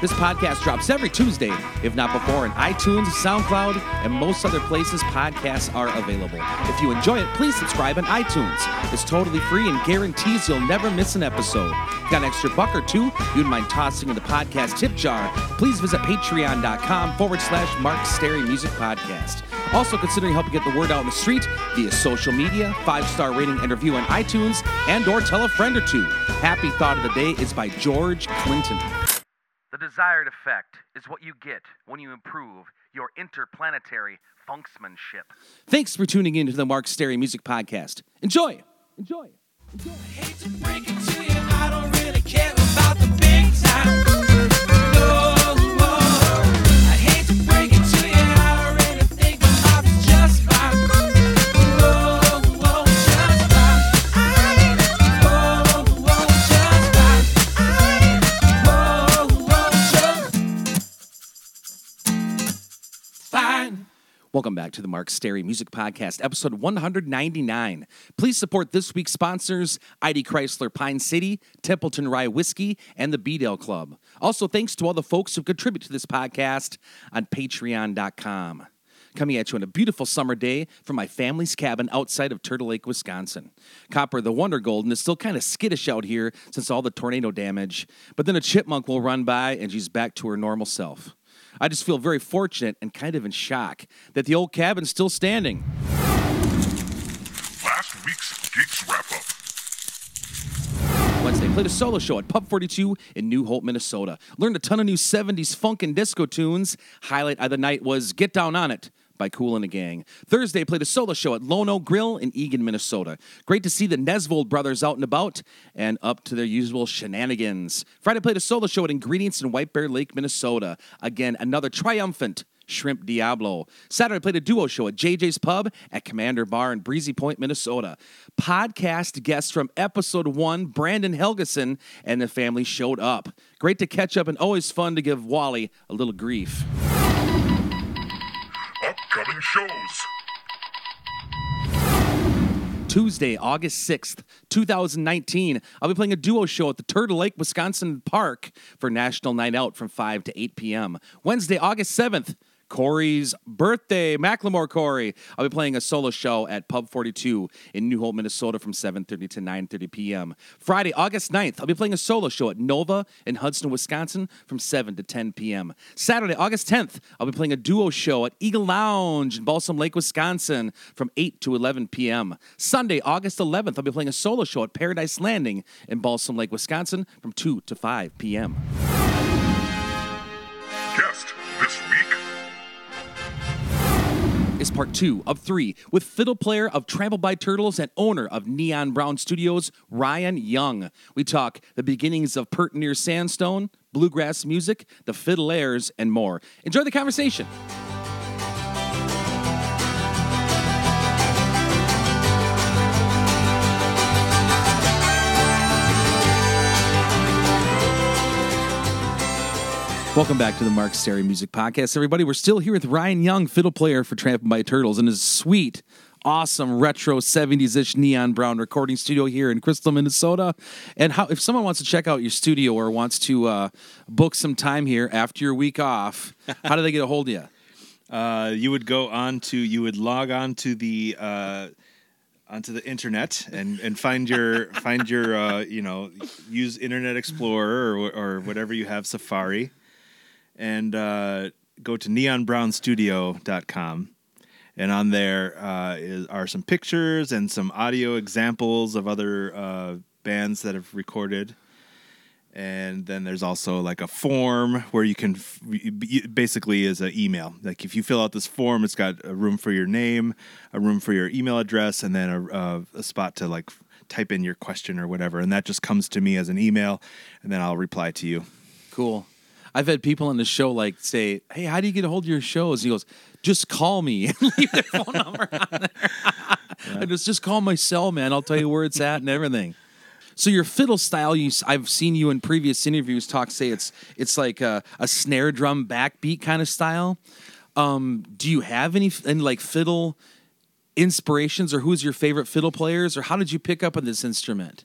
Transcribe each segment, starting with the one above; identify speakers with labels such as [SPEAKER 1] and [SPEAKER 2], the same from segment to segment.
[SPEAKER 1] This podcast drops every Tuesday, if not before, in iTunes, SoundCloud, and most other places podcasts are available. If you enjoy it, please subscribe on iTunes. It's totally free and guarantees you'll never miss an episode. Got an extra buck or two you'd mind tossing in the podcast tip jar? Please visit patreon.com forward slash Mark Stary Music Podcast. Also, considering helping get the word out in the street via social media, five-star rating and review on iTunes, and or tell a friend or two. Happy Thought of the Day is by George Clinton.
[SPEAKER 2] The desired effect is what you get when you improve your interplanetary funksmanship.
[SPEAKER 1] Thanks for tuning in to the Mark Stary Music Podcast. Enjoy! Enjoy!
[SPEAKER 3] hate
[SPEAKER 1] Welcome back to the Mark Stary Music Podcast, episode 199. Please support this week's sponsors ID Chrysler Pine City, Templeton Rye Whiskey, and the Beedale Club. Also, thanks to all the folks who contribute to this podcast on patreon.com. Coming at you on a beautiful summer day from my family's cabin outside of Turtle Lake, Wisconsin. Copper, the Wonder Golden, is still kind of skittish out here since all the tornado damage, but then a chipmunk will run by and she's back to her normal self. I just feel very fortunate and kind of in shock that the old cabin's still standing.
[SPEAKER 4] Last week's Geeks Wrap Up.
[SPEAKER 1] Wednesday, played a solo show at Pub 42 in New Hope, Minnesota. Learned a ton of new 70s funk and disco tunes. Highlight of the night was Get Down On It by Kool and the Gang. Thursday, played a solo show at Lono Grill in Eagan, Minnesota. Great to see the Nesvold brothers out and about and up to their usual shenanigans. Friday, played a solo show at Ingredients in White Bear Lake, Minnesota. Again, another triumphant Shrimp Diablo. Saturday, played a duo show at JJ's Pub at Commander Bar in Breezy Point, Minnesota. Podcast guests from episode one, Brandon Helgeson and the family showed up. Great to catch up and always fun to give Wally a little grief.
[SPEAKER 4] Upcoming shows.
[SPEAKER 1] Tuesday, August 6th, 2019. I'll be playing a duo show at the Turtle Lake, Wisconsin Park for National Night Out from 5 to 8 p.m. Wednesday, August 7th, Corey's birthday, Macklemore Corey. I'll be playing a solo show at Pub 42 in New Hope, Minnesota from 7.30 to 9.30 p.m. Friday, August 9th, I'll be playing a solo show at Nova in Hudson, Wisconsin from 7 to 10 p.m. Saturday, August 10th, I'll be playing a duo show at Eagle Lounge in Balsam Lake, Wisconsin from 8 to 11 p.m. Sunday, August 11th, I'll be playing a solo show at Paradise Landing in Balsam Lake, Wisconsin from 2 to 5 p.m. is part two of three with fiddle player of Trampled by Turtles and owner of Neon Brown Studios, Ryan Young. We talk the beginnings of Pert Near Sandstone, bluegrass music, the fiddlers, and more. Enjoy the conversation. Welcome back to the Mark Stary Music Podcast, everybody. We're still here with Ryan Young, fiddle player for Trampled by Turtles, and his sweet, awesome retro 70s-ish neon brown recording studio here in Crystal, Minnesota. And how if someone wants to check out your studio or wants to uh, book some time here after your week off, how do they get a hold of you?
[SPEAKER 5] Uh, you would go on to you would log on to the uh, onto the internet and and find your find your uh, you know use Internet Explorer or or whatever you have Safari, and uh, go to neonbrownstudio.com. And on there uh, is, are some pictures and some audio examples of other uh, bands that have recorded. and then there's also like a form where you can f- basically is an email like if you fill out this form it's got a room for your name a room for your email address and then a, a, a spot to like type in your question or whatever and that just comes to me as an email and then i'll reply to you
[SPEAKER 1] Cool. I've had people on the show like say, "Hey, how do you get a hold of your shows?" And he goes, "Just call me and leave their phone number on there." I just just call my cell, man. I'll tell you where it's at and everything. So your fiddle style, you I've seen you in previous interviews talk say it's it's like a, a snare drum backbeat kind of style. Um, do you have any any like fiddle inspirations, or who's your favorite fiddle players, or how did you pick up on this instrument?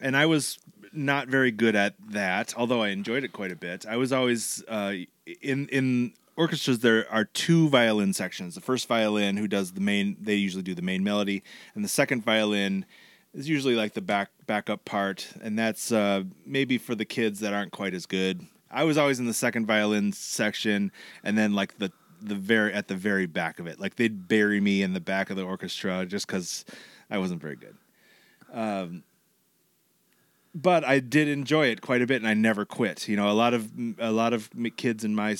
[SPEAKER 3] and
[SPEAKER 5] I was not very good at that. Although I enjoyed it quite a bit, I was always uh, in in orchestras. There are two violin sections. The first violin, who does the main, they usually do the main melody, and the second violin is usually like the back backup part, and that's uh, maybe for the kids that aren't quite as good. I was always in the second violin section, and then like the the very at the very back of it, like they'd bury me in the back of the orchestra just because I wasn't very good. Um, but I did enjoy it quite a bit, and I never quit. You know, a lot of a lot of kids in my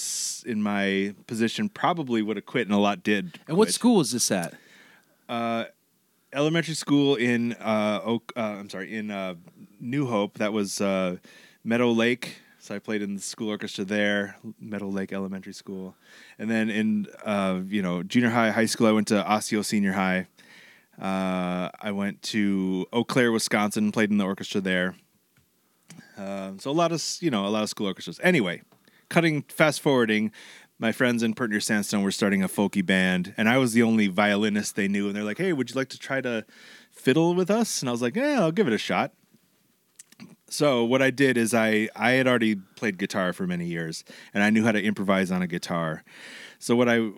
[SPEAKER 5] in my position probably would have quit, and a lot did.
[SPEAKER 1] And what school is this at?
[SPEAKER 5] elementary school in uh, Oak. Uh, I'm sorry, in uh, New Hope. That was uh, Meadow Lake. So I played in the school orchestra there, Meadow Lake Elementary School, and then in uh, you know junior high, high school, I went to Osseo Senior High. Uh, I went to Eau Claire, Wisconsin, played in the orchestra there. Um, so a lot of you know a lot of school orchestras. Anyway, cutting fast forwarding, my friends in Pert Sandstone were starting a folky band, and I was the only violinist they knew. And they're like, "Hey, would you like to try to fiddle with us?" And I was like, "Yeah, I'll give it a shot." So what I did is I I had already played guitar for many years, and I knew how to improvise on a guitar. So what I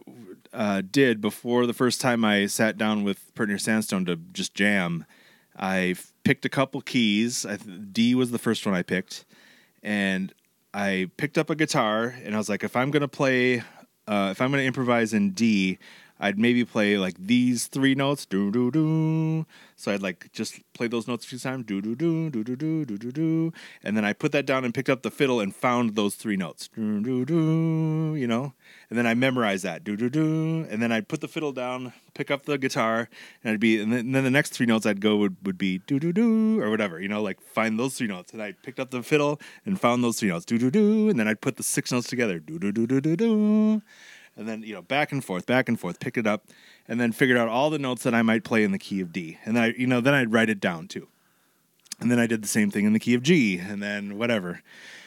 [SPEAKER 5] uh, did before the first time I sat down with Pert Near Sandstone to just jam, I picked a couple keys. Th- D was the first one I picked, and I picked up a guitar and I was like, if I'm gonna play, uh, if I'm gonna improvise in D, I'd maybe play like these three notes, do do do. So I'd like just play those notes a few times, do do do do do do do do do, and then I put that down and picked up the fiddle and found those three notes, do do do, you know, and then I memorized that, do do do, and then I'd put the fiddle down, pick up the guitar, and I'd be, and then, and then the next three notes I'd go would, would be do do do or whatever, you know, like find those three notes, and I picked up the fiddle and found those three notes, do do do, and then I'd put the six notes together, do do do do do do, and then you know back and forth, back and forth, pick it up, and then figured out all the notes that I might play in the key of D, and then I, you know, then I'd write it down too, and then I did the same thing in the key of G, and then whatever.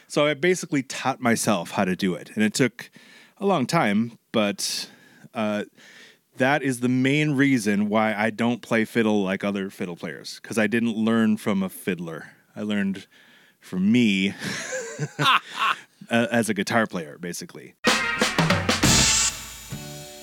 [SPEAKER 5] So I basically taught myself how to do it, and it took a long time, but uh, that is the main reason why I don't play fiddle like other fiddle players because I didn't learn from a fiddler. I learned from me as a guitar player, basically.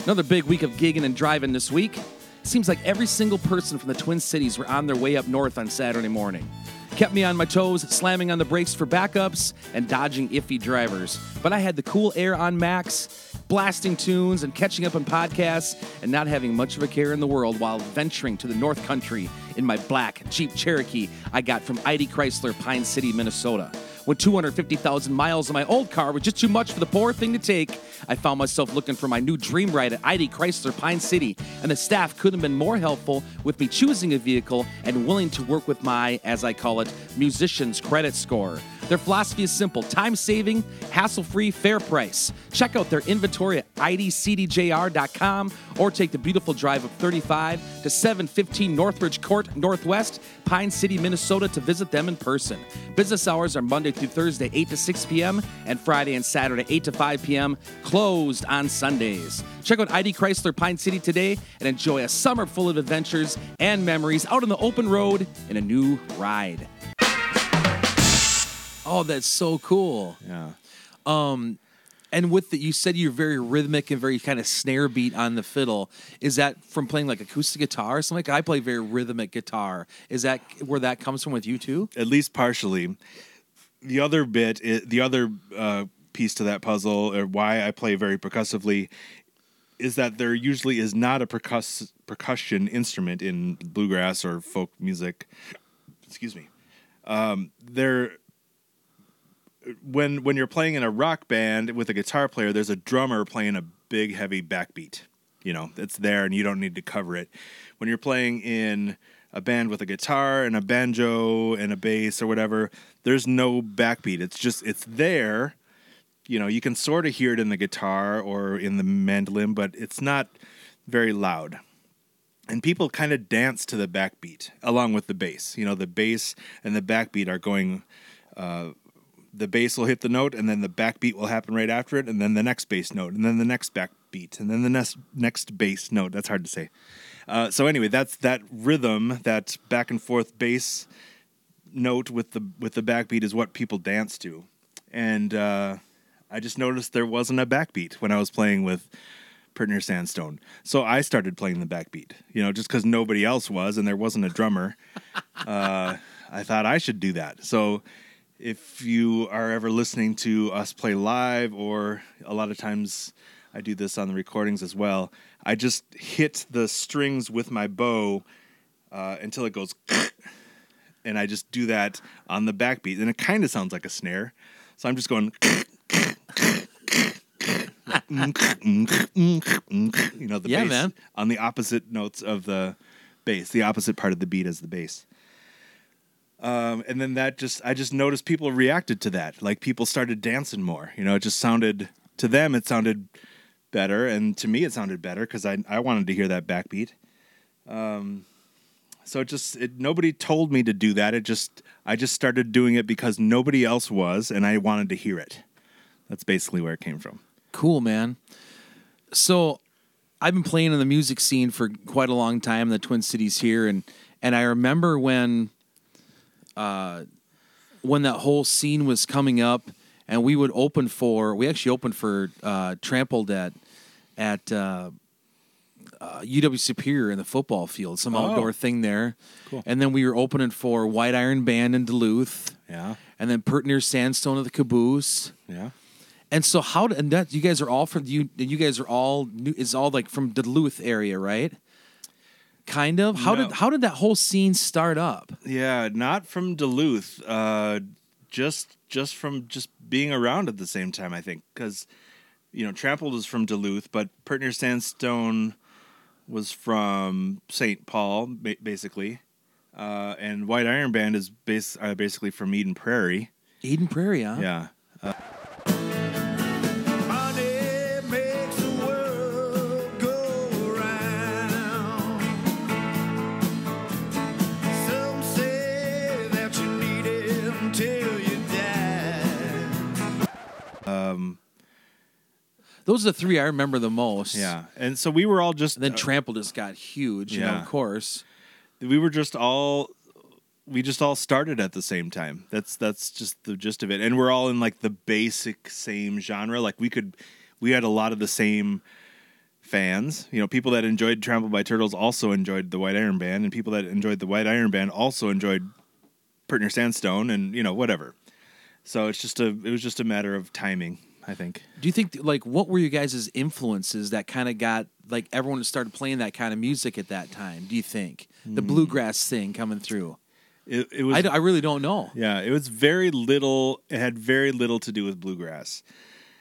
[SPEAKER 1] Another big week of gigging and driving this week. Seems like every single person from the Twin Cities were on their way up north on Saturday morning. Kept me on my toes, slamming on the brakes for backups and dodging iffy drivers. But I had the cool air on max, blasting tunes and catching up on podcasts, and not having much of a care in the world while venturing to the North Country in my black Jeep Cherokee I got from ID Chrysler, Pine City, Minnesota. When 250,000 miles on my old car was just too much for the poor thing to take, I found myself looking for my new dream ride at ID Chrysler Pine City, and the staff couldn't have been more helpful with me choosing a vehicle and willing to work with my, as I call it, musician's credit score. Their philosophy is simple time saving, hassle free, fair price. Check out their inventory at idcdjr.com or take the beautiful drive of 35 to 715 Northridge Court, Northwest, Pine City, Minnesota to visit them in person. Business hours are Monday through Thursday, 8 to 6 p.m., and Friday and Saturday, 8 to 5 p.m., closed on Sundays. Check out ID Chrysler Pine City today and enjoy a summer full of adventures and memories out on the open road in a new ride. Oh, that's so cool.
[SPEAKER 5] Yeah.
[SPEAKER 1] And with the, you said you're very rhythmic and very kind of snare beat on the fiddle. Is that from playing like acoustic guitar or something? Like I play very rhythmic guitar. Is that where that comes from with you too?
[SPEAKER 5] At least partially. The other bit, the other uh, piece to that puzzle, or why I play very percussively, is that there usually is not a percuss- percussion instrument in bluegrass or folk music. Excuse me. Um, there, when when you're playing in a rock band with a guitar player, there's a drummer playing a big heavy backbeat. You know, it's there and you don't need to cover it. When you're playing in a band with a guitar and a banjo and a bass or whatever, there's no backbeat. It's just it's there. You know, you can sort of hear it in the guitar or in the mandolin, but it's not very loud. And people kind of dance to the backbeat along with the bass. You know, the bass and the backbeat are going uh, the bass will hit the note and then the backbeat will happen right after it and then the next bass note and then the next backbeat and then the next next bass note that's hard to say uh, so anyway that's that rhythm that back and forth bass note with the with the backbeat is what people dance to and uh, i just noticed there wasn't a backbeat when i was playing with Pert Near Sandstone. So I started playing the backbeat, you know, just because nobody else was and there wasn't a drummer. uh, I thought I should do that. So if you are ever listening to us play live, or a lot of times I do this on the recordings as well, I just hit the strings with my bow uh, until it goes, and I just do that on the backbeat, and it kind of sounds like a snare. So I'm just going, you know, the
[SPEAKER 1] Yeah,
[SPEAKER 5] bass
[SPEAKER 1] man.
[SPEAKER 5] on the opposite notes of the bass, the opposite part of the beat as the bass. Um, and then that just I just noticed people reacted to that. Like people started dancing more. You know, it just sounded to them it sounded better, and to me it sounded better because I I wanted to hear that backbeat. Um, so it just it, nobody told me to do that. It just I just started doing it because nobody else was, and I wanted to hear it. That's basically where it came from.
[SPEAKER 1] Cool, man. So I've been playing in the music scene for quite a long time in the Twin Cities here, and and I remember when, uh, when that whole scene was coming up, and we would open for we actually opened for uh, Trampled at at uh, uh, UW Superior in the football field, some
[SPEAKER 5] Oh.
[SPEAKER 1] outdoor thing there,
[SPEAKER 5] Cool.
[SPEAKER 1] and then we were opening for White Iron Band in Duluth,
[SPEAKER 5] Yeah,
[SPEAKER 1] and then Pert Near Sandstone of the Cabooze.
[SPEAKER 5] yeah.
[SPEAKER 1] And so how d- and that you guys are all from you you guys are all new is all like from Duluth area, right? Kind of. How
[SPEAKER 5] No.
[SPEAKER 1] did how did that whole scene start up?
[SPEAKER 5] Yeah, not from Duluth. Uh, just just from just being around at the same time. I think because you know Trampled is from Duluth, but Pert Near Sandstone was from St. Paul, ba- basically, uh, and White Iron Band is base, uh, basically from Eden Prairie.
[SPEAKER 1] Eden Prairie, huh?
[SPEAKER 5] Yeah,
[SPEAKER 1] Those are the three I remember the most.
[SPEAKER 5] yeah, and so we were all just
[SPEAKER 1] And then
[SPEAKER 5] uh,
[SPEAKER 1] Trample just got huge, you know,
[SPEAKER 5] Yeah.
[SPEAKER 1] of course.
[SPEAKER 5] we were just all we just all started at the same time. That's that's just the gist of it. And we're all in like the basic same genre. Like we could we had a lot of the same fans. You know, people that enjoyed Trampled by Turtles also enjoyed the White Iron Band, and people that enjoyed the White Iron Band also enjoyed Pert Near Sandstone and, you know, whatever. So it's just a it was just a matter of timing, I think.
[SPEAKER 1] Do you think like what were you guys' influences that kind of got like everyone started playing that kind of music at that time? Do you think
[SPEAKER 5] Hmm.
[SPEAKER 1] the bluegrass thing coming through?
[SPEAKER 5] It, it was
[SPEAKER 1] I, I really don't know.
[SPEAKER 5] yeah, it was very little. It had very little to do with bluegrass.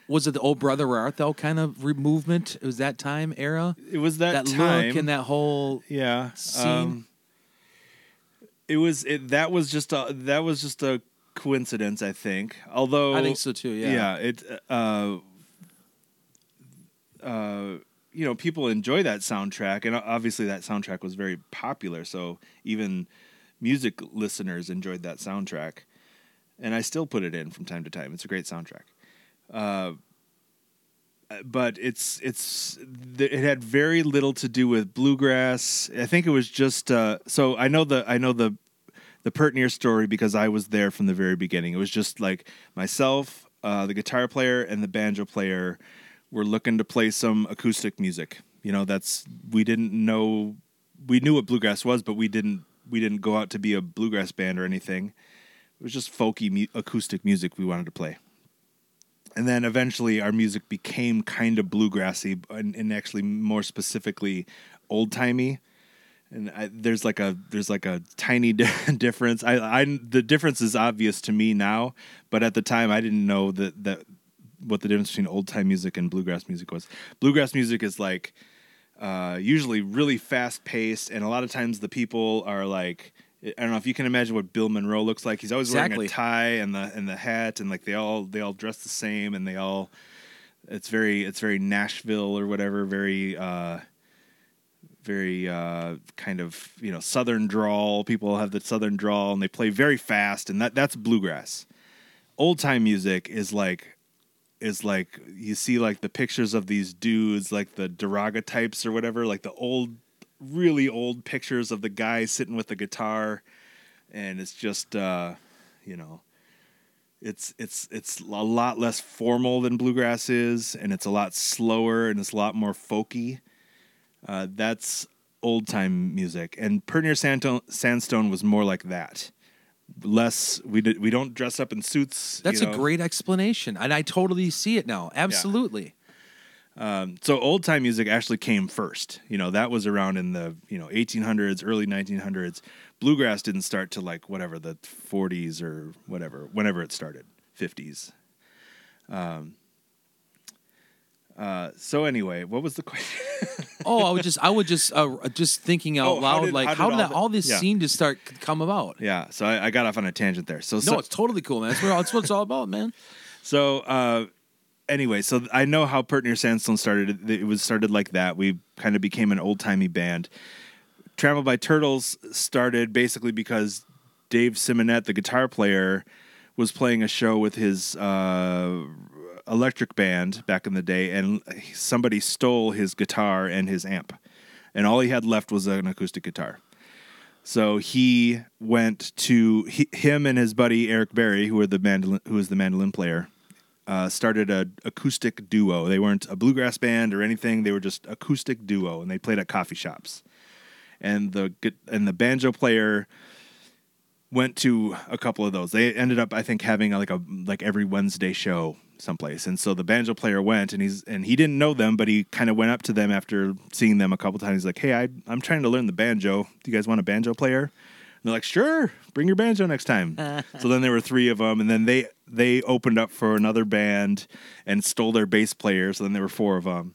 [SPEAKER 1] Was it the old brother where art thou kind of re- movement? It was that time era?
[SPEAKER 5] It was that,
[SPEAKER 1] That,
[SPEAKER 5] time.
[SPEAKER 1] look and that whole
[SPEAKER 5] yeah
[SPEAKER 1] scene?
[SPEAKER 5] um, it was it that was just a that was just a coincidence i think although
[SPEAKER 1] I think so too. Yeah.
[SPEAKER 5] yeah it uh uh you know people enjoy that soundtrack and obviously that soundtrack was very popular so even music listeners enjoyed that soundtrack and i still put it in from time to time it's a great soundtrack uh but it's it's it had very little to do with bluegrass. I think it was just uh, so I know the I know the the Pert Near story because I was there from the very beginning. It was just like myself, uh, the guitar player, and the banjo player were looking to play some acoustic music. You know, that's we didn't know we knew what bluegrass was, but we didn't we didn't go out to be a bluegrass band or anything. It was just folky mu- acoustic music we wanted to play. and then eventually our music became kind of bluegrassy and, and actually more specifically old timey and I, there's like a there's like a tiny difference I, I the difference is obvious to me now but at the time i didn't know that that what the difference between old time music and bluegrass music was bluegrass music is like uh, usually really fast paced and a lot of times the people are like I don't know if you can imagine what Bill Monroe looks like. He's always
[SPEAKER 1] Exactly.
[SPEAKER 5] wearing a tie and the and the hat and like they all they all dress the same and they all it's very it's very Nashville or whatever, very uh very uh kind of, you know, southern drawl. People have the southern drawl and they play very fast and that that's bluegrass. Old time music is like is like you see like the pictures of these dudes like the Duraga types or whatever, like the old really old pictures of the guy sitting with the guitar and it's just uh you know it's it's it's a lot less formal than bluegrass is and it's a lot slower and it's a lot more folky uh, that's old time music and Pert Near Sandstone, Sandstone was more like that less we did we don't dress up in suits
[SPEAKER 1] That's
[SPEAKER 5] you
[SPEAKER 1] a great explanation, and I totally see it now. Absolutely. Um.
[SPEAKER 5] so old time music actually came first. You know, that was around in the, you know, 1800s, early 1900s. Bluegrass didn't start to like whatever the 40s or whatever, whenever it started, 50s. Um uh so anyway, what was the question?
[SPEAKER 1] Oh, I would just, I would just, uh, just thinking out
[SPEAKER 5] Oh, how
[SPEAKER 1] loud,
[SPEAKER 5] did-
[SPEAKER 1] like,
[SPEAKER 5] how
[SPEAKER 1] how
[SPEAKER 5] did all
[SPEAKER 1] that, all this
[SPEAKER 5] yeah.
[SPEAKER 1] scene just start come about?
[SPEAKER 5] yeah, so I, I got off on a tangent there. So,
[SPEAKER 1] No,
[SPEAKER 5] so
[SPEAKER 1] it's totally cool, man. That's what, that's what it's all about, man.
[SPEAKER 5] So uh, anyway, so I know how Pert Near Sandstone started. It was started like that. We kind of became an old timey band. Trampled by Turtles started basically because Dave Simonett, the guitar player, was playing a show with his uh, electric band back in the day, and somebody stole his guitar and his amp, and all he had left was an acoustic guitar. So he went to he, him and his buddy Erik Berry, who were the mandolin, who was the mandolin player, uh, started a acoustic duo. They weren't a bluegrass band or anything; they were just acoustic duo, and they played at coffee shops. And the and the banjo player went to a couple of those. They ended up, I think, having like a like every Wednesday show someplace. And so the banjo player went, and he's and he didn't know them, but he kind of went up to them after seeing them a couple times. He's like, "Hey, I, I'm trying to learn the banjo. Do you guys want a banjo player?" And they're like, "Sure, bring your banjo next time." so then there were three of them, and then they they opened up for another band and stole their bass player. So then there were four of them.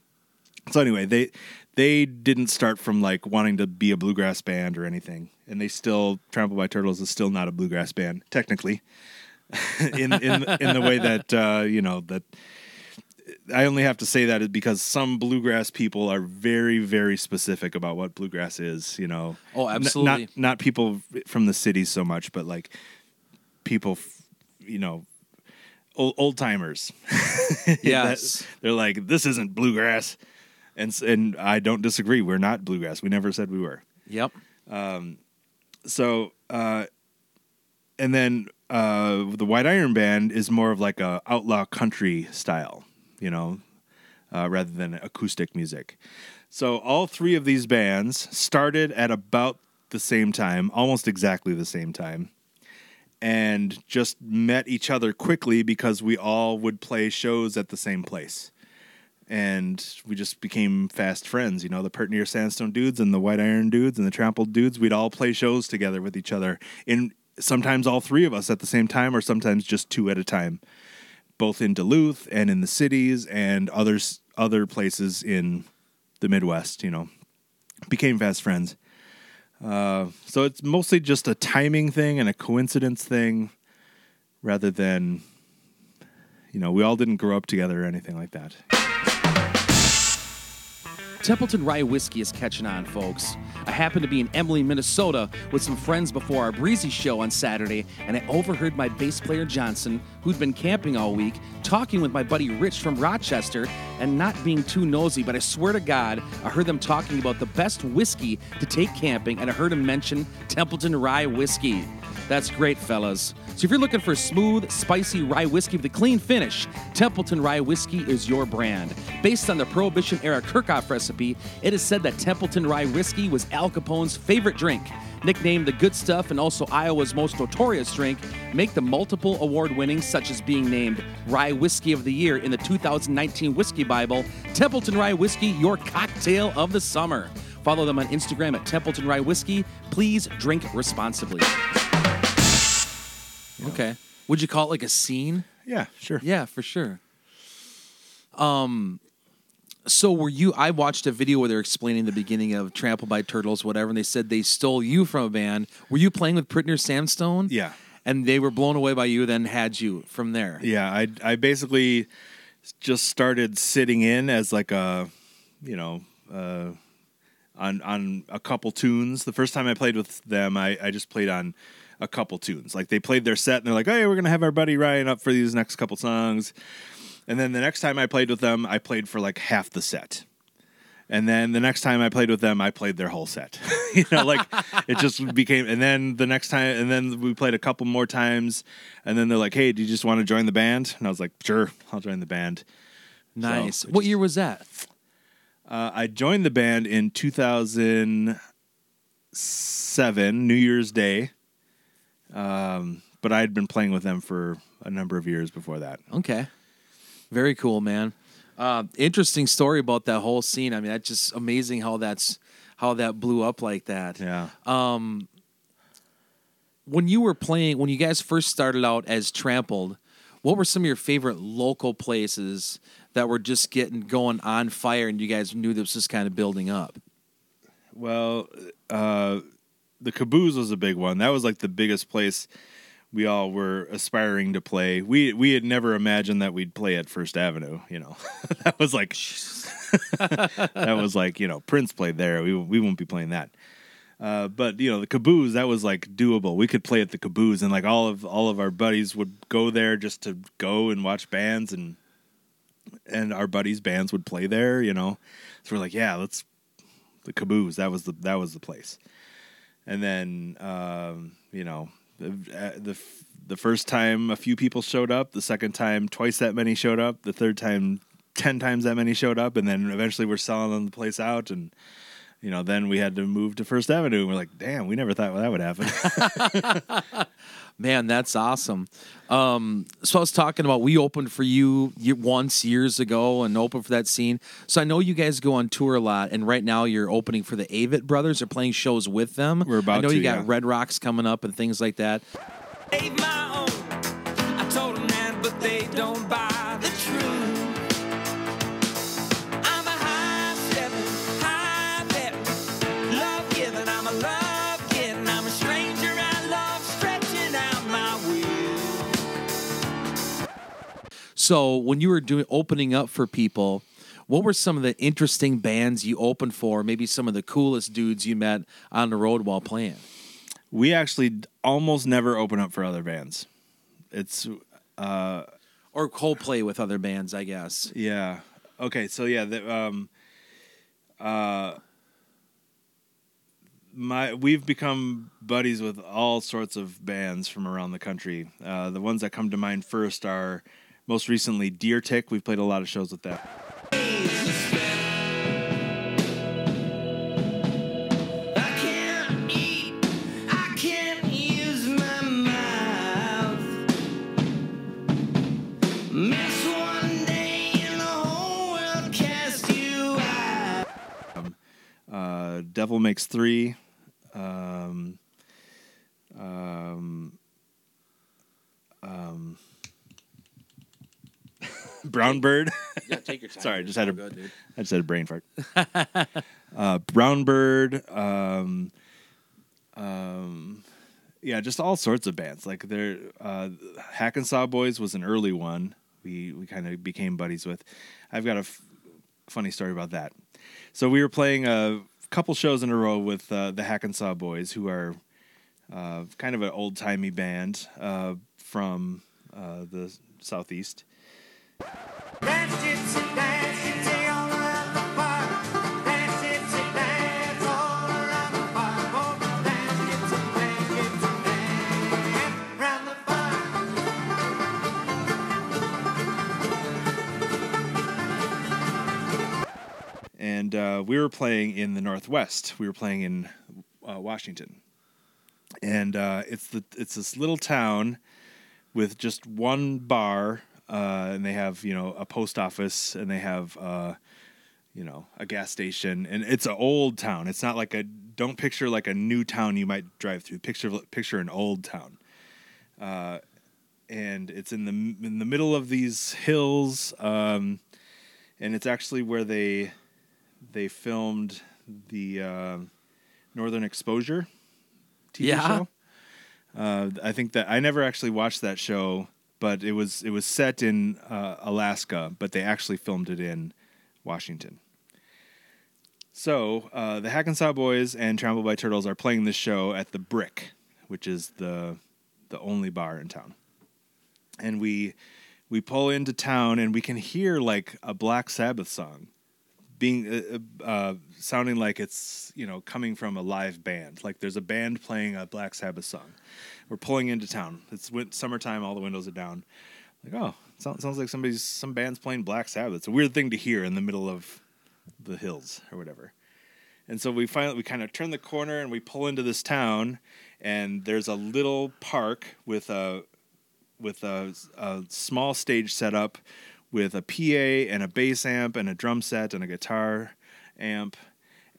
[SPEAKER 5] So anyway, they they didn't start from like wanting to be a bluegrass band or anything, and they still Trampled by Turtles is still not a bluegrass band technically, in in in the way that uh, you know that. I only have to say that because some bluegrass people are very, very specific about what bluegrass is. You know,
[SPEAKER 1] Oh,
[SPEAKER 5] N-
[SPEAKER 1] absolutely.
[SPEAKER 5] not not people from the city so much, but like people, you know, old, old timers.
[SPEAKER 1] Yes.
[SPEAKER 5] they're like, this isn't bluegrass, and and I don't disagree. We're not bluegrass. We never said we were.
[SPEAKER 1] Yep.
[SPEAKER 5] Um, So, uh, and then uh, the White Iron Band is more of like a outlaw country style, you know, uh, rather than acoustic music. So all three of these bands started at about the same time, almost exactly the same time, and just met each other quickly because we all would play shows at the same place. And we just became fast friends, you know, the Pert Near Sandstone dudes and the White Iron dudes and the Trampled dudes. We'd all play shows together with each other. In sometimes all three of us at the same time, or sometimes just two at a time, both in Duluth and in the cities and others other places in the Midwest. You know, became fast friends. Uh, so it's mostly just a timing thing and a coincidence thing, rather than, you know, we all didn't grow up together or anything like that.
[SPEAKER 1] Templeton Rye Whiskey is catching on, folks. I happened to be in Emily, Minnesota with some friends before our Breezy show on Saturday, and I overheard my bass player Johnson, who'd been camping all week, talking with my buddy Rich from Rochester, and not being too nosy, but I swear to God, I heard them talking about the best whiskey to take camping, and I heard him mention Templeton Rye Whiskey. That's great, fellas. So if you're looking for smooth, spicy rye whiskey with a clean finish, Templeton Rye Whiskey is your brand. Based on the Prohibition era Kerkhoff recipe, it is said that Templeton Rye Whiskey was Al Capone's favorite drink. Nicknamed the good stuff and also Iowa's most notorious drink, make the multiple award winnings, such as being named Rye Whiskey of the Year in the 2019 Whiskey Bible, Templeton Rye Whiskey, your cocktail of the summer. Follow them on Instagram at Templeton Rye Whiskey. Please drink responsibly. Okay. Would you call it like a scene?
[SPEAKER 5] Yeah, sure.
[SPEAKER 1] Yeah, for sure. Um, so were you? I watched a video where they're explaining the beginning of Trampled by Turtles, whatever, and they said they stole you from a band. Were you playing with Pert Near Sandstone?
[SPEAKER 5] Yeah.
[SPEAKER 1] and they were blown away by you, then had you from there.
[SPEAKER 5] Yeah, I I basically just started sitting in as like a, you know, uh, on on a couple tunes. The first time I played with them, I I just played on a couple tunes. Like they played their set and they're like, "Hey, we're gonna have our buddy Ryan up for these next couple songs." And then the next time I played with them, I played for like half the set. And then the next time I played with them, I played their whole set. you know, like it just became. And then the next time, and then we played a couple more times. And then they're like, "Hey, do you just want to join the band?" And I was like, "Sure, I'll join the band."
[SPEAKER 1] Nice.
[SPEAKER 5] So,
[SPEAKER 1] what
[SPEAKER 5] just-
[SPEAKER 1] year was that?
[SPEAKER 5] Uh, I joined the band in 2007, New Year's Day. Um, but I had been playing with them for a number of years before that.
[SPEAKER 1] Okay. Very cool, man. Uh, interesting story about that whole scene. I mean, that's just amazing how that's how that blew up like that.
[SPEAKER 5] Yeah.
[SPEAKER 1] Um, when you were playing when you guys first started out as trampled what were some of your favorite local places that were just getting going on fire and you guys knew this was kind of building up
[SPEAKER 5] Well, uh, the Cabooze was a big one. That was like the biggest place we all were aspiring to play. We we had never imagined that we'd play at First Avenue. You know, that was like that was like you know Prince played there. We we won't be playing that. Uh, but you know the Cabooze that was like doable. We could play at the Cabooze, and like all of all of our buddies would go there just to go and watch bands, and and our buddies' bands would play there. You know, so we're like, yeah, let's the cabooze that was the that was the place and then um, you know the, uh, the the first time a few people showed up the second time twice that many showed up the third time 10 times that many showed up and then eventually we're selling the place out and you know then we had to move to first avenue. And we're like damn we never thought that would happen.
[SPEAKER 1] Man that's awesome. Um, so i was talking about we opened for you once years ago and opened for that scene. So i know you guys go on tour a lot and right now you're opening for the avett brothers. Are playing shows with them.
[SPEAKER 5] We're about
[SPEAKER 1] i know
[SPEAKER 5] to,
[SPEAKER 1] you got
[SPEAKER 5] yeah.
[SPEAKER 1] red rocks coming up and things like that So when you were doing opening up for people, what were some of the interesting bands you opened for? Maybe some of the coolest dudes you met on the road while playing.
[SPEAKER 5] we actually almost never open up for other bands it's uh,
[SPEAKER 1] Or Coldplay with other bands, I guess.
[SPEAKER 5] Yeah. Okay. So yeah, the, um, uh, my we've become buddies with all sorts of bands from around the country. Uh, the ones that come to mind first are most recently Deer Tick. We've played a lot of shows with that.
[SPEAKER 3] I can't eat. I can't use my mouth. Miss one day and the whole world cast you out.
[SPEAKER 5] Uh, Devil Makes Three. Um, um, um, Brown Bird.
[SPEAKER 1] Yeah, take your time.
[SPEAKER 5] Sorry, I just had a
[SPEAKER 1] Good.
[SPEAKER 5] I just had a brain fart. uh, Brown Bird, um, um, yeah, just all sorts of bands. Like there, uh, Hackensaw Boys was an early one. We we kind of became buddies with. I've got a f- funny story about that. So we were playing a couple shows in a row with uh, the Hackensaw Boys, who are uh, kind of an old timey band uh, from uh, the southeast. And uh, we were playing in the Northwest. We were playing in uh, Washington, and uh, it's the it's this little town with just one bar, uh, and they have you know a post office, and they have uh, you know a gas station, and it's an old town. It's not like a don't picture like a new town you might drive through. Picture picture an old town, uh, and it's in the in the middle of these hills, um, and it's actually where they they filmed the uh, Northern Exposure TV
[SPEAKER 1] Yeah?
[SPEAKER 5] show. Uh, I think that I never actually watched that show, but it was it was set in uh, Alaska, but they actually filmed it in Washington. So uh, the Hackensaw Boys and Trample by Turtles are playing this show at the Brick, which is the the only bar in town. And we we pull into town and we can hear like a Black Sabbath song being uh, uh, sounding like it's you know coming from a live band. Like there's a band playing a black sabbath song. We're pulling into town. It's summertime all the windows are down. Like oh sounds, sounds like somebody's some band's playing black sabbath. It's a weird thing to hear in the middle of the hills or whatever. And so we finally we kind of turn the corner and we pull into this town and there's a little park with a with a, a small stage set up with a PA and a bass amp and a drum set and a guitar amp.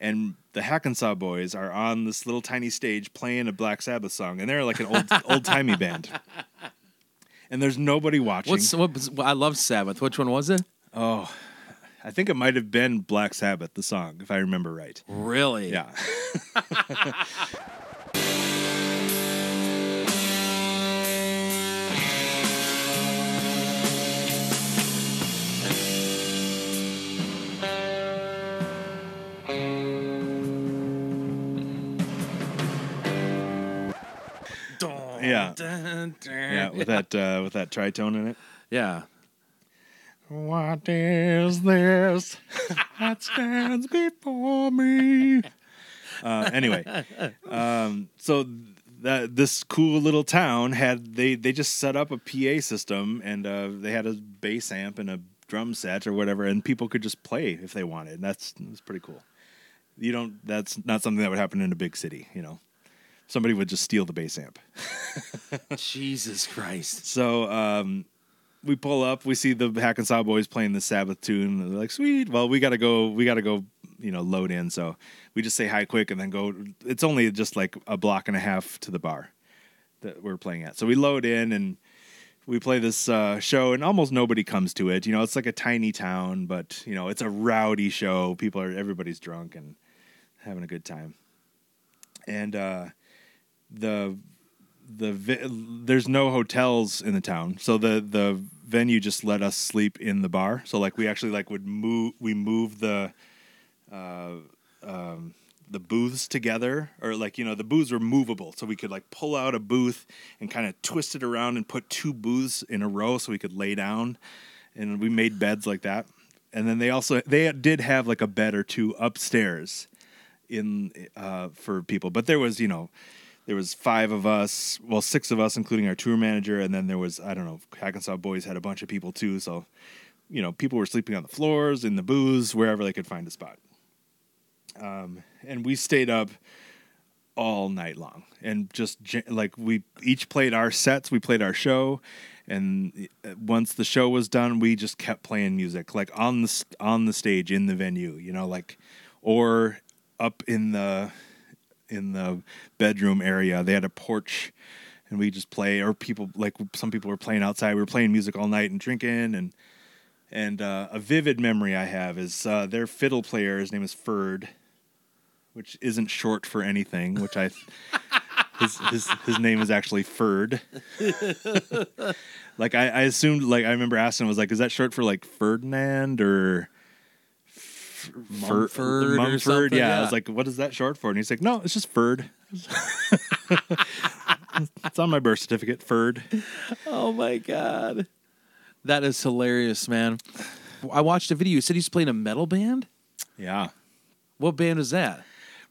[SPEAKER 5] And the Hackensaw boys are on this little tiny stage playing a Black Sabbath song, and they're like an old old timey band. And there's nobody watching.
[SPEAKER 1] What's what? was- I love Sabbath. Which one was it?
[SPEAKER 5] oh, I think it might have been Black Sabbath, the song, if I remember right.
[SPEAKER 1] Really?
[SPEAKER 5] Yeah. Yeah. Yeah, with that uh, with that tritone in it.
[SPEAKER 1] Yeah.
[SPEAKER 5] What is this that stands before me? Uh, anyway, um, so that this cool little town had they they just set up a PA system and uh, they had a bass amp and a drum set or whatever, and people could just play if they wanted. And that's that's pretty cool. You don't. That's not something that would happen in a big city. You know, somebody would just steal the bass amp.
[SPEAKER 1] Jesus Christ.
[SPEAKER 5] So um, we pull up, we see the Hackensaw boys playing the Sabbath tune. and They're like, "Sweet, well, we gotta go. We gotta go. You know, load in." So we just say hi quick and then go. It's only just like a block and a half to the bar that we're playing at. So we load in and we play this uh, show, and almost nobody comes to it. You know, it's like a tiny town, but you know, it's a rowdy show. People are everybody's drunk and having a good time. And uh, the the vi- there's no hotels in the town, so the the venue just let us sleep in the bar. So like we actually like would move we move the uh, um, the booths together, or like you know the booths were movable, so we could like pull out a booth and kind of twist it around and put two booths in a row, so we could lay down, and we made beds like that. And then they also they did have like a bed or two upstairs in uh, for people, but there was you know there was five of us, well six of us, including our tour manager, and then there was I don't know Hackensaw Boys had a bunch of people too, so you know people were sleeping on the floors, in the booths, wherever they could find a spot. Um, and we stayed up all night long and just like we each played our sets we played our show and uh, once the show was done we just kept playing music like on the on the stage in the venue you know like or up in the in the bedroom area they had a porch and we just play or people like some people were playing outside we were playing music all night and drinking and and uh, a vivid memory I have is uh, their fiddle player. His name is Ferd, which isn't short for anything. Which I, his his his name is actually Ferd. like I, I assumed, like I remember asking, was like, is that short for like Ferdinand or
[SPEAKER 1] Mumford or
[SPEAKER 5] Mumford?
[SPEAKER 1] something?
[SPEAKER 5] Yeah. I was like, what is that short for? And he's like, no, it's just Ferd. it's on my birth certificate, Ferd.
[SPEAKER 1] Oh my god. That is hilarious, man. I watched a video. You said he's playing a metal band?
[SPEAKER 5] Yeah.
[SPEAKER 1] What band is that?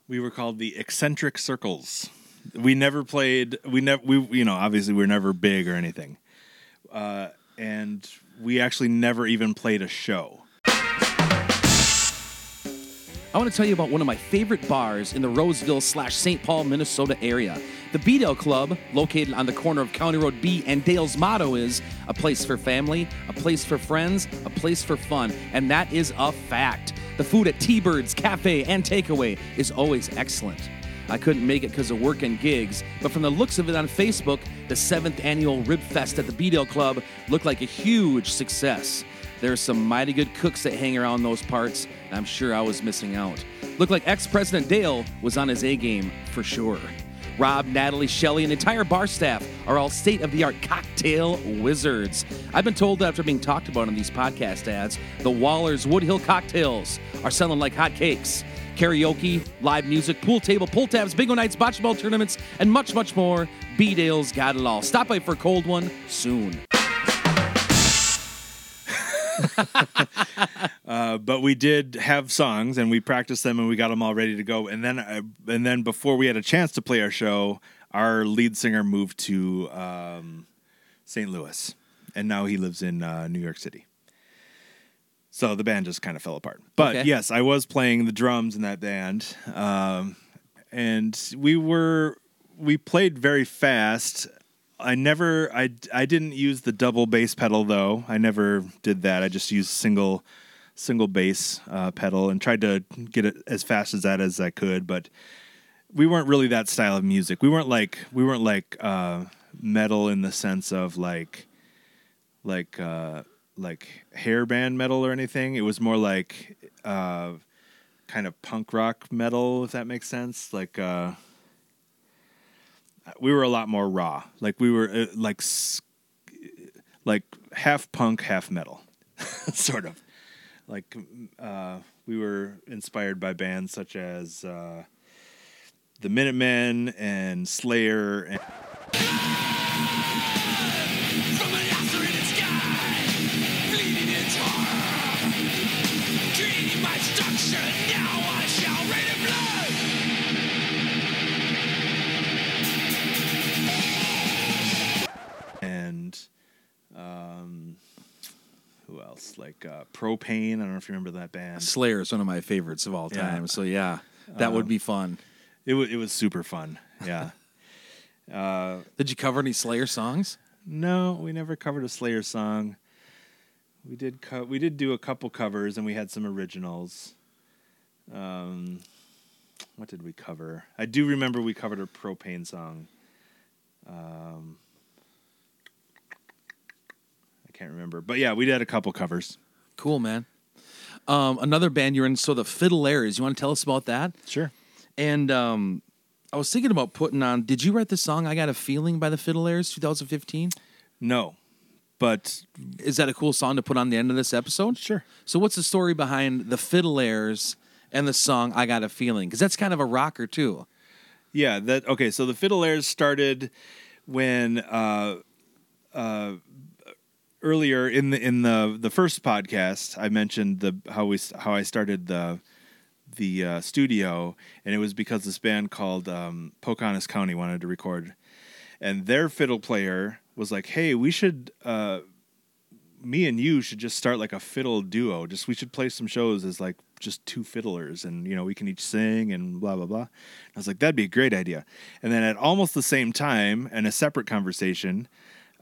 [SPEAKER 5] We were called the Eccentric Circles. We never played. We never. We you know obviously we are never big or anything, uh, and we actually never even played a show.
[SPEAKER 1] I want to tell you about one of my favorite bars in the Roseville slash St. Paul, Minnesota area. The B-Dale Club, located on the corner of County Road B and Dale's motto is a place for family, a place for friends, a place for fun, and that is a fact. The food at T-Birds Cafe and Takeaway is always excellent. I couldn't make it because of work and gigs, but from the looks of it on Facebook, the seventh annual Rib Fest at the B-Dale Club looked like a huge success. There's some mighty good cooks that hang around those parts, and I'm sure I was missing out. Looked like ex President Dale was on his A game for sure. Rob, Natalie, Shelley, and entire bar staff are all state of the art cocktail wizards. I've been told that after being talked about on these podcast ads, the Waller's Woodhill cocktails are selling like hotcakes. Karaoke, live music, pool table, pull tabs, bingo nights, bocce ball tournaments, and much, much more. B Dale's got it all. Stop by for a cold one soon.
[SPEAKER 5] Uh, but we did have songs and we practiced them and we got them all ready to go. And then, uh, and then before we had a chance to play our show, our lead singer moved to um, St. Louis, and now he lives in uh, New York City. So the band just kind of fell apart. But
[SPEAKER 1] Okay.
[SPEAKER 5] yes, I was playing the drums in that band, um, and we were we played very fast. I never I I didn't use the double bass pedal though. I never did that. I just used single single bass uh, pedal and tried to get it as fast as that as I could. But we weren't really that style of music. We weren't like we weren't like uh, metal in the sense of like like uh, like hair band metal or anything. It was more like uh, kind of punk rock metal, if that makes sense. Like uh, we were a lot more raw. Like we were uh, like like half punk, half metal, sort of. Like uh, we were inspired by bands such as uh, the Minutemen and Slayer and um, who else? Like uh, Propane. I don't know if you remember that band.
[SPEAKER 1] Slayer is one of my favorites of all
[SPEAKER 5] Yeah.
[SPEAKER 1] time. So yeah, that would be fun.
[SPEAKER 5] It was it was super fun. Yeah. uh,
[SPEAKER 1] Did you cover any Slayer songs?
[SPEAKER 5] no, we never covered a Slayer song. We did co- we did do a couple covers and we had some originals. Um, what did we cover? I do remember we covered a Propane song. Um, can't remember, but yeah, we did a couple covers.
[SPEAKER 1] Cool, man. Um, another band you're in, so the Fiddlers. You want to tell us about that?
[SPEAKER 5] Sure.
[SPEAKER 1] And um, I was thinking about putting on. Did you write the song "I Got a Feeling" by the Fiddlers, 2015?
[SPEAKER 5] No, but
[SPEAKER 1] Is that a cool song to put on the end of this episode?
[SPEAKER 5] Sure.
[SPEAKER 1] So, what's the story behind the Fiddlers and the song "I Got a Feeling"? Because that's kind of a rocker too.
[SPEAKER 5] Yeah, that okay. So the Fiddlers started when uh, uh, earlier in the in the the first podcast I mentioned the how we how I started the the uh, studio, and it was because this band called um, Pocahontas County wanted to record, and their fiddle player was like, "Hey, we should." Uh, me and you should just start like a fiddle duo. Just we should play some shows as like just two fiddlers, and you know we can each sing and blah blah blah. I was like, that'd be a great idea. And then at almost the same time, in a separate conversation,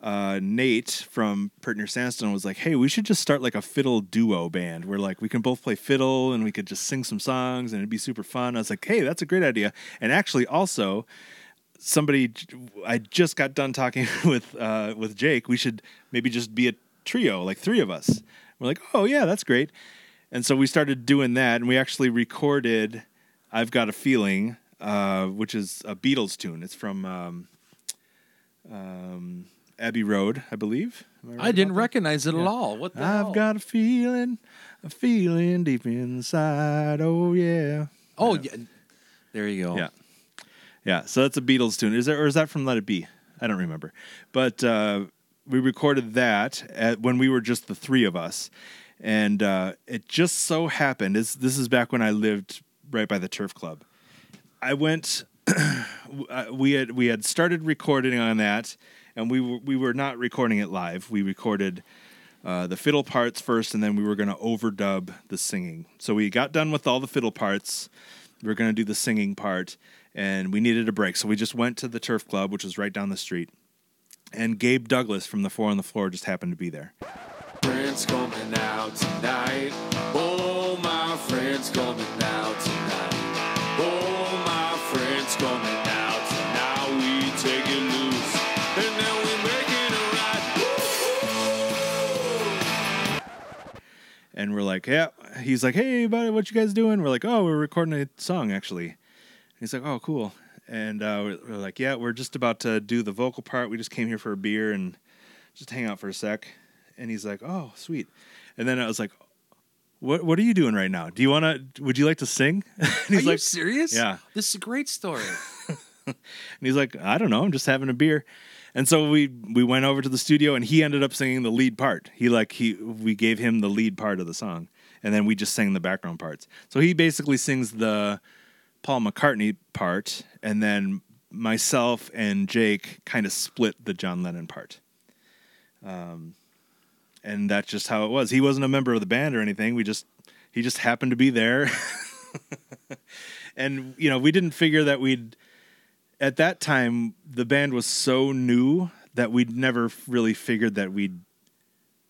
[SPEAKER 5] uh, Nate from Pert Near Sandstone was like, hey, we should just start like a fiddle duo band where like we can both play fiddle and we could just sing some songs and it'd be super fun. I was like, hey, that's a great idea. And actually, also somebody I just got done talking with uh, with Jake. We should maybe just be a trio, like three of us. We're like, oh yeah, that's great. And so we started doing that, and we actually recorded "I've Got a Feeling," uh, which is a Beatles tune. It's from um, um, Abbey Road, I believe. Am right
[SPEAKER 1] I didn't
[SPEAKER 5] that?
[SPEAKER 1] recognize it at all. What the hell?
[SPEAKER 5] I've got a feeling, a feeling deep inside. Oh yeah.
[SPEAKER 1] Oh, yeah. There you go.
[SPEAKER 5] Yeah. Yeah, so that's a Beatles tune. Is there or is that from Let It Be? I don't remember. But uh, we recorded that at, when we were just the three of us, and uh, it just so happened. Is this is back when I lived right by the turf club. I went. uh, we had we had started recording on that, and we were we were not recording it live. We recorded uh, the fiddle parts first, and then we were going to overdub the singing. So we got done with all the fiddle parts. We were going to do the singing part, and we needed a break. So we just went to the Turf Club, which was right down the street. And Gabe Douglas from the Four on the Floor just happened to be there.
[SPEAKER 6] friends coming out tonight. Oh, my friends coming out And
[SPEAKER 5] we're like, yeah. He's like, hey, buddy, what you guys doing? We're like, oh, we're recording a song, actually. He's like, oh, cool. And uh, we're, we're like, yeah, we're just about to do the vocal part. We just came here for a beer and just hang out for a sec. And he's like, oh, sweet. And then I was like, what What are you doing right now? Do you want to? Would you like to sing? and
[SPEAKER 1] Are
[SPEAKER 5] he's
[SPEAKER 1] you
[SPEAKER 5] like,
[SPEAKER 1] serious?
[SPEAKER 5] Yeah.
[SPEAKER 1] This is a great story.
[SPEAKER 5] and he's like, I don't know, I'm just having a beer. And so we we went over to the studio, and he ended up singing the lead part. He like he we gave him the lead part of the song, and then we just sang the background parts. So he basically sings the Paul McCartney part, and then myself and Jake kind of split the John Lennon part. Um, and that's just how it was. He wasn't a member of the band or anything. We just he just happened to be there. and you know, we didn't figure that we'd at that time the band was so new that we'd never really figured that we'd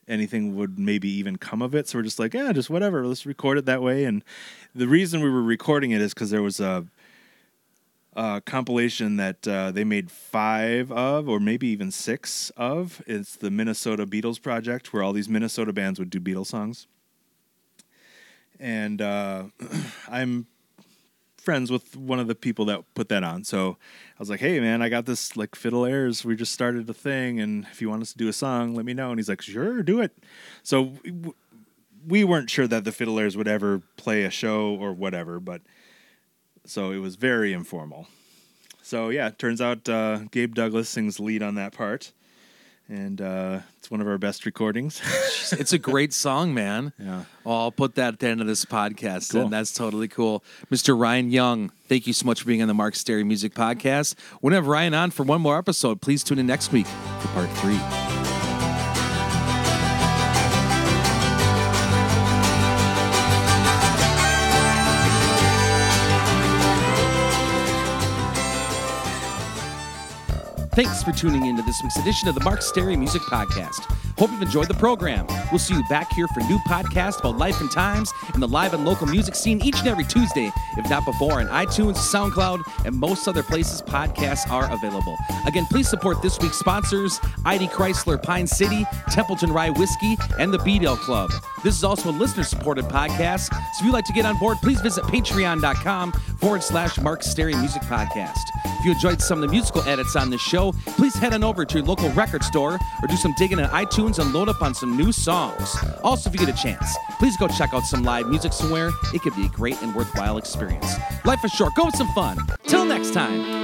[SPEAKER 5] anything would maybe even come of it. So we're just like, yeah, just whatever. Let's record it that way. And the reason we were recording it is because there was a, a compilation that uh, they made five of, or maybe even six of. It's the Minnesota Beatles Project, where all these Minnesota bands would do Beatles songs. And uh, I'm friends with one of the people that put that on. So I was like, "Hey, man, I got this like fiddle airs. We just started a thing, and if you want us to do a song, let me know." And he's like, "Sure, do it." So we- we weren't sure that the fiddle airs would ever play a show or whatever, but so it was very informal. So yeah, turns out uh, Gabe Douglas sings lead on that part, and uh, it's one of our best recordings.
[SPEAKER 1] it's a great song, man.
[SPEAKER 5] Yeah.
[SPEAKER 1] Oh, I'll put that at the end of this podcast,
[SPEAKER 5] Cool.
[SPEAKER 1] and that's totally cool. Mr. Ryan Young, thank you so much for being on the Mark Stary Music Podcast. We're gonna have Ryan on for one more episode. Please tune in next week for part three. Thanks for tuning in to this week's edition of the Mark Stary Music Podcast. Hope you've enjoyed the program. We'll see you back here for new podcasts about life and times in the live and local music scene each and every Tuesday, if not before, on iTunes, SoundCloud, and most other places podcasts are available. Again, please support this week's sponsors ID Chrysler Pine City, Templeton Rye Whiskey, and the B-Dale Club. This is also a listener supported podcast, so if you'd like to get on board, please visit patreon.com forward slash Mark Stary Music Podcast. If you enjoyed some of the musical edits on this show, please head on over to your local record store or do some digging on iTunes and load up on some new songs. Also, if you get a chance, please go check out some live music somewhere. It could be a great and worthwhile experience. Life is short. Go with some fun. Till next time.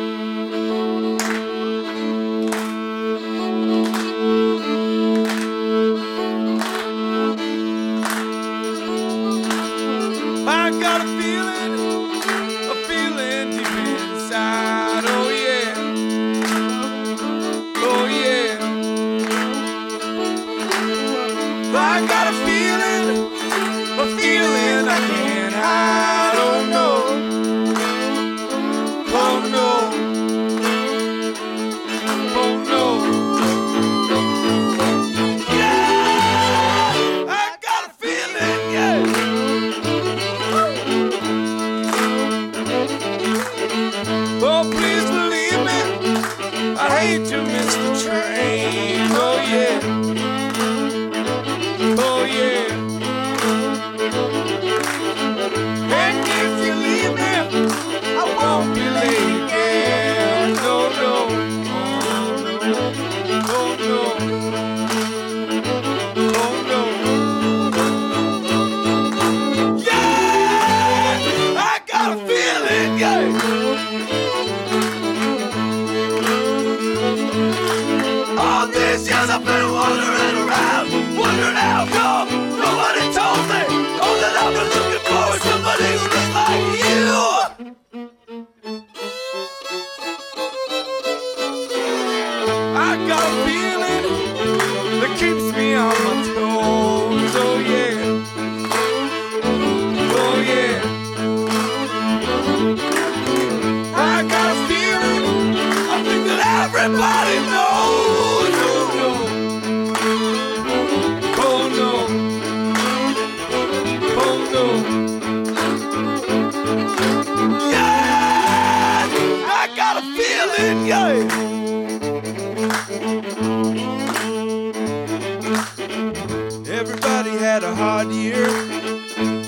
[SPEAKER 3] Year.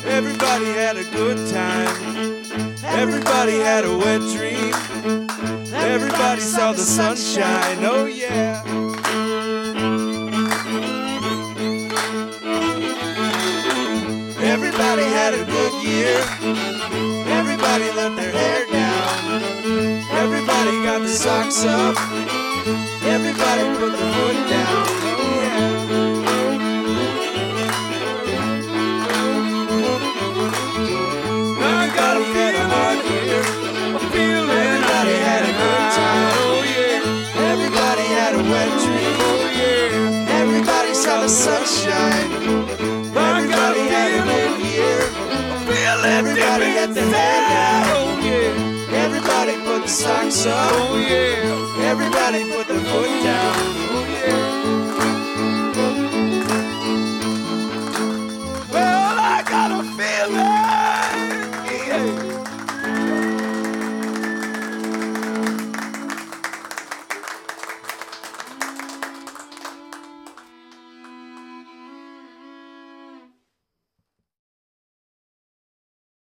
[SPEAKER 3] Everybody had a good time. Everybody had a wet dream. Everybody saw the sunshine. Oh yeah. Everybody had a good year. Everybody let their hair down. Everybody got their socks up. socks. Oh yeah. Everybody put the foot down.